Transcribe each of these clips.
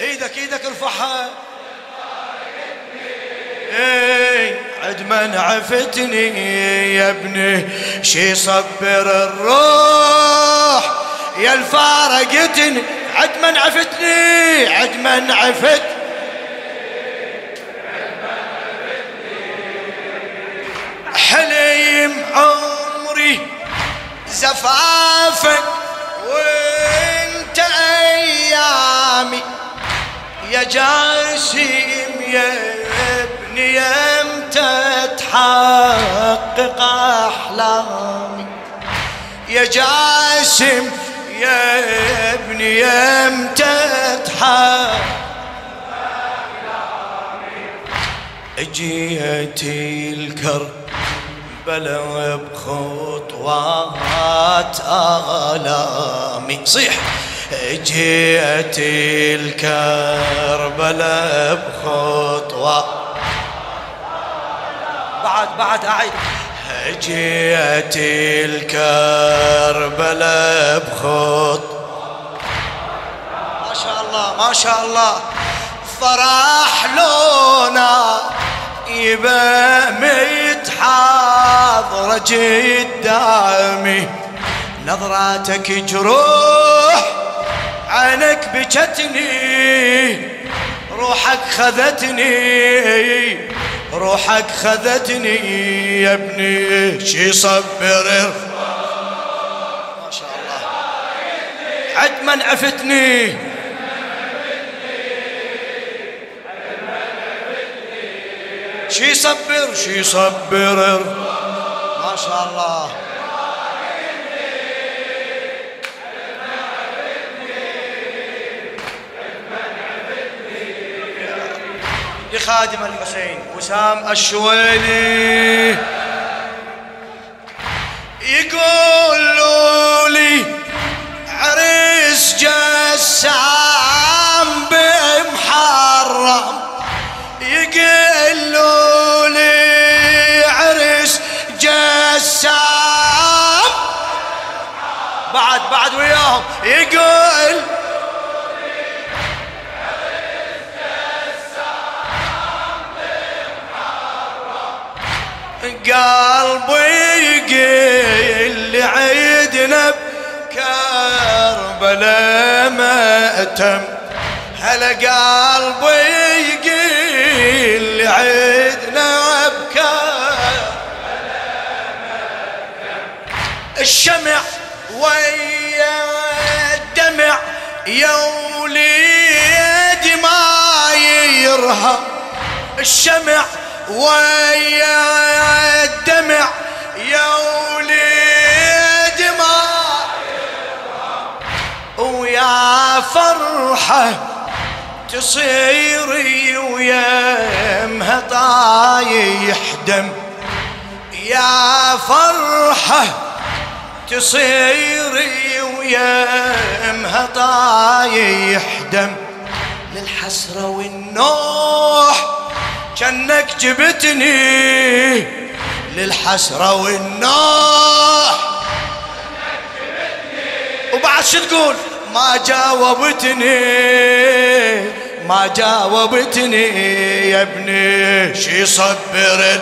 إيدك إيدك ارفعها. إيه عد من عفتني يا ابني شي صبر الروح. يا الفارقتني عد من عفتني عد من عفت. حليم عمري زفافك يا جاسم يا ابني إمتى تحقق أحلامي. يا جاسم يا ابني إمتى تحقق اجيتي الكر بلا بخطوات آلامي. صيح. جيت الكربلاء بخطوة. بعد بعد أعيد. جيت الكربلاء بخط ما شاء الله ما شاء الله. فرح لونا يبا متحاضر قدامي نظراتك جروح عينك بكتني روحك خذتني روحك خذتني يا ابني. شي صبر. ما شاء الله. عد من عفتني شي صبر شي صبر. ما شاء الله. لخادم الحسين وسام الشويلي. يقولوا لي عريس جسام بمحرم. يقولوا لي عريس جسام. بعد بعد وياهم. يقول قلبي يقل عيدنا بكربلاء مأتم هلا قلبي يقل عيدنا بكربلاء الشمع ويا الدمع يا وليد ما يرهب الشمع ويا الدمع يا وليد ما ويا فرحة تصيري ويمها طايح دم. يا فرحة تصيري ويمها طايح دم. للحسرة والنوح كأنك جبتني للحسرة والنوح وبعد شو تقول؟ ما جاوبتني ما جاوبتني يا ابني. شي صبر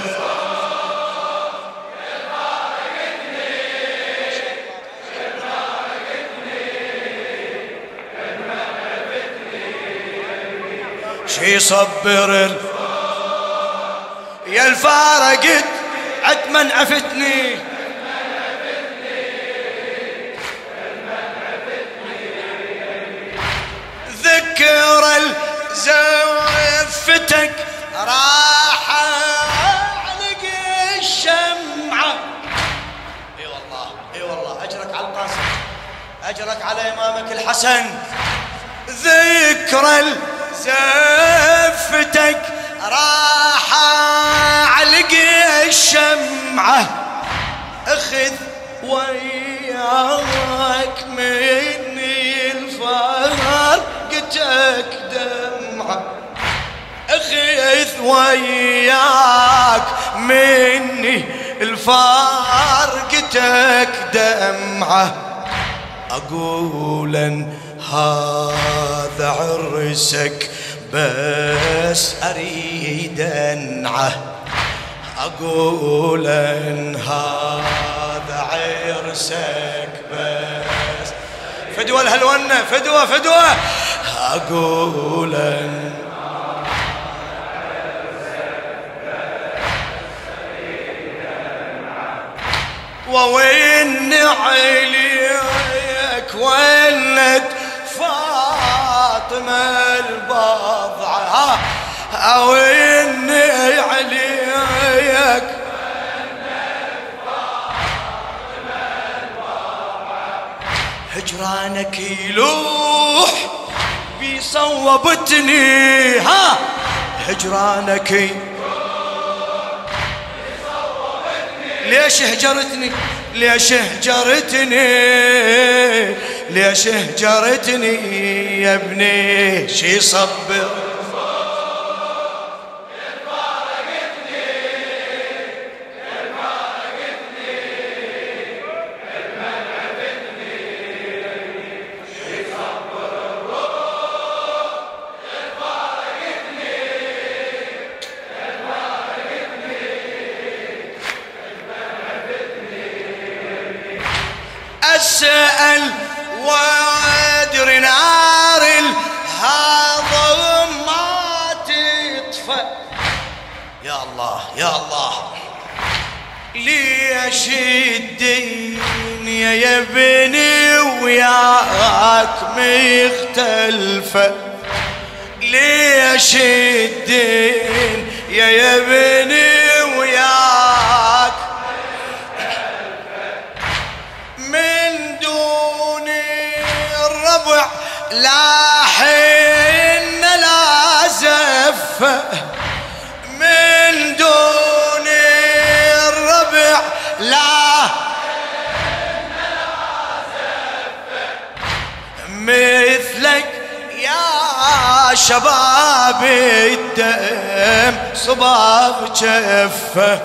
شي صبر يا الفارقت عتمن عفتني ذكر زفتك راح علق الشمعة. إي والله إي والله أجرك على القاسم. أجرك على إمامك الحسن. ذكر زفتك راح الشمعة. أخذ وياك مني الفارقتك دمعة. أخذ وياك مني الفارقتك دمعة. أقول هذا عرسك بس أريد أنعه. أقول إن هذا عرسك بس. فدوة الهلونه فدوة فدوة. أقول إن وين عليك ولد فاطمة البضعة؟ أو إني عليك هجرانك يلوح بيصوبتني ها؟ هجرانك ليش هجرتني؟ ليش هجرتني؟ ليش هجرتني يا ابني؟ شي صبر. يا الله. ليش الدنيا يا ابني وياك مختلفة؟ ليش الدنيا شباب الدم صباب جفه.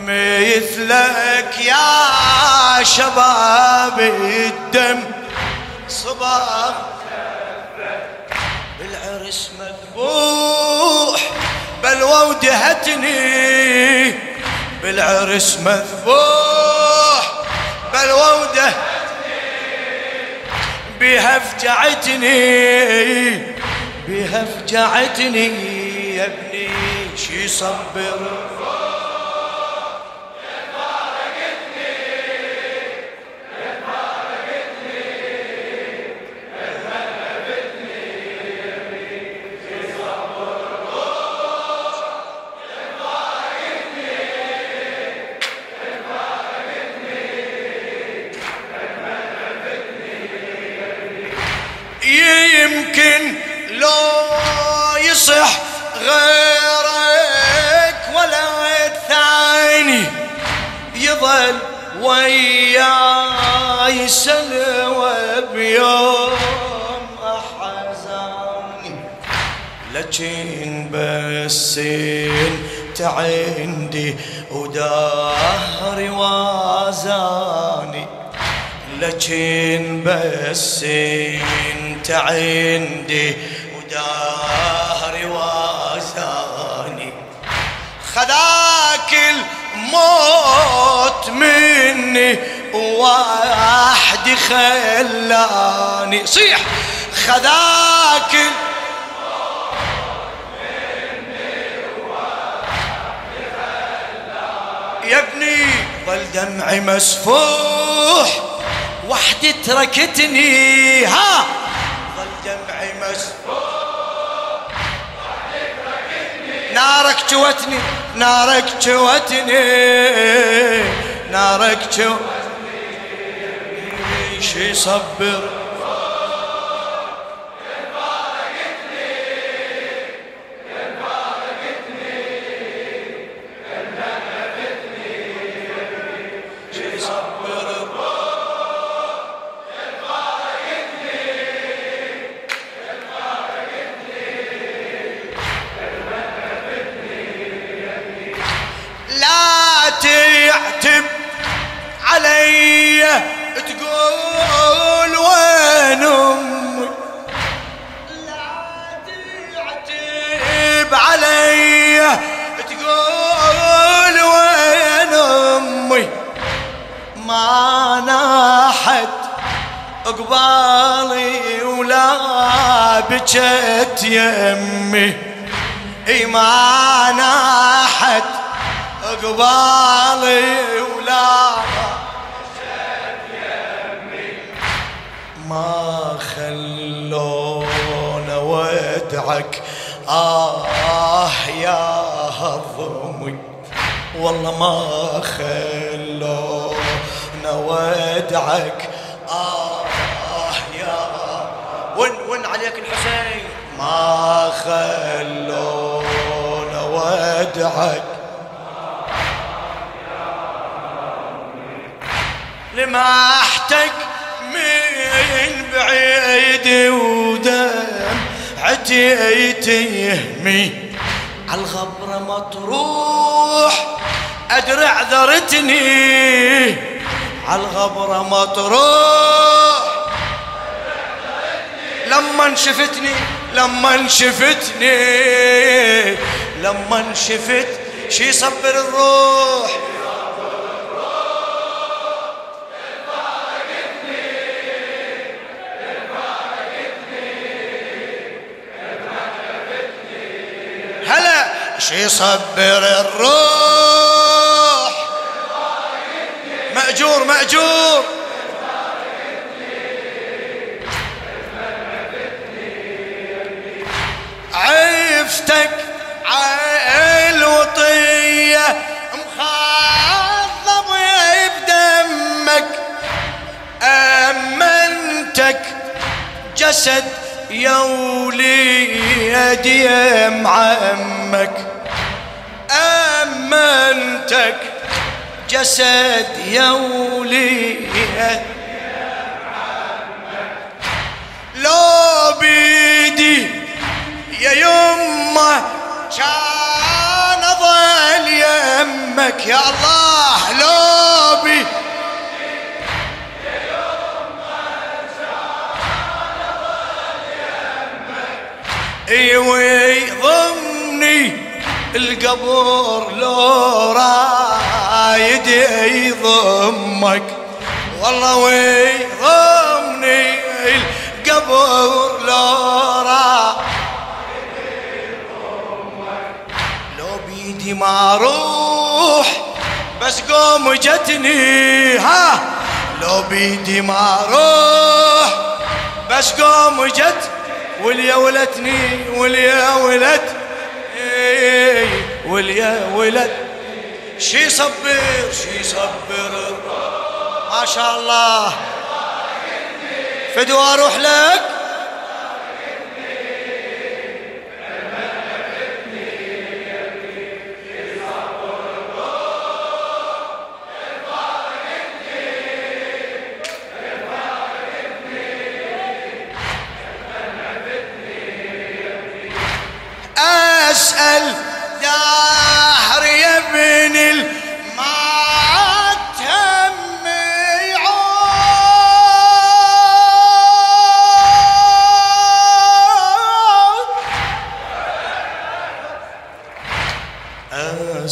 مثلك يا شباب الدم صباح بالعرس مذبوح بلوى ودهتني بالعرس مذبوح بلوى ودهتني بها فجعتني بها فجعتني يا ابني شي صبر. يصح غيرك ولا الثاني يظل وياي سلوى بيوم أحزاني. لكن بس انت عندي ودهري وازاني. لكن بس انت عندي ودهري وآساني. خذاك الموت مني وحدي خلاني. صيح. خذاك يا ابني. ظل دمعي مسفوح وحدي تركتني ها. ظل جمعي مسفوح. نارك جوتني نارك جوتني نارك جوتني شي صبر. قبالي ولا بجت يمي. اي ما ناحت قبالي ولا ما خلونا ودعك آه يا هضمي. والله ما خلونا ودعك آه ون ون عليك الحسين. ما خلونا ودعك لمحتك من بعيد ودم عتي تهمي عالغبرة مطروح أدري عذرتني عالغبرة مطروح لما شفتني لما شفتني لما شفت شي يصبر الروح. شي يصبر الروح. مأجور مأجور. عفتك الوطية مخاضب بدمك. أمنتك جسد يا وليدي عمك أمنتك جسد يا وليدي لو بيدي يا الله لو بيدي ايوي ضمني القبر لو رايد يضمك والله وي ضمني القبر لو رايد يضمك لو بيدي ما أروح بس قوم جتني ها لو بيدي ما أروح بس قوم جتني واليا ولتني واليا ولت واليا ولت. شي صبر شي صبر ما شاء الله. فدو أروح لك.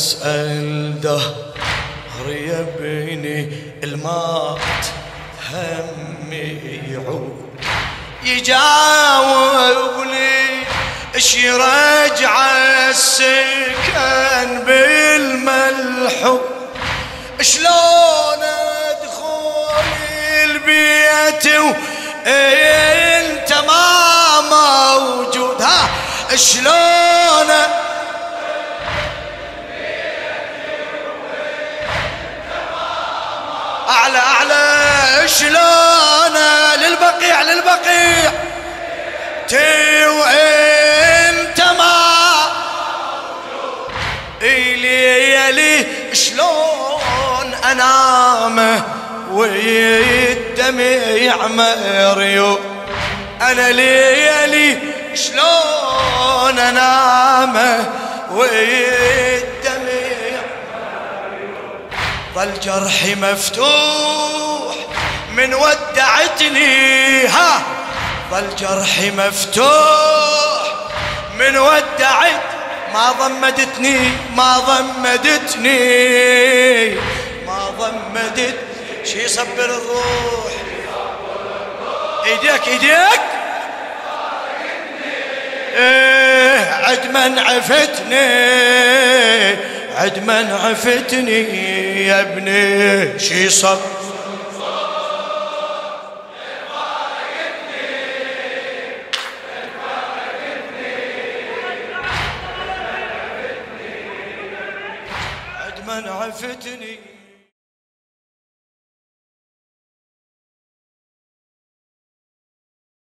اسال دهر يا ابني المات همي يعود يجاوب اش يرجع السكن بالملحوم شلون أدخل البيت وانت ما موجود؟ ها شلون أعلى أعلى شلون للبقيع للبقيع؟ تي وانت ما ليلي شلون أنام؟ والدمع مريو أنا ليلي شلون أنام؟ والدمع ظل جرحي مفتوح من ودعتني ها. ظل جرحي مفتوح من ودعت ما ضمدتني ما ضمدتني. ما ضمدت شي يصبر الروح. إيديك إيديك. إيه عد من عفتني عد من عفتني. يا ابني شي صب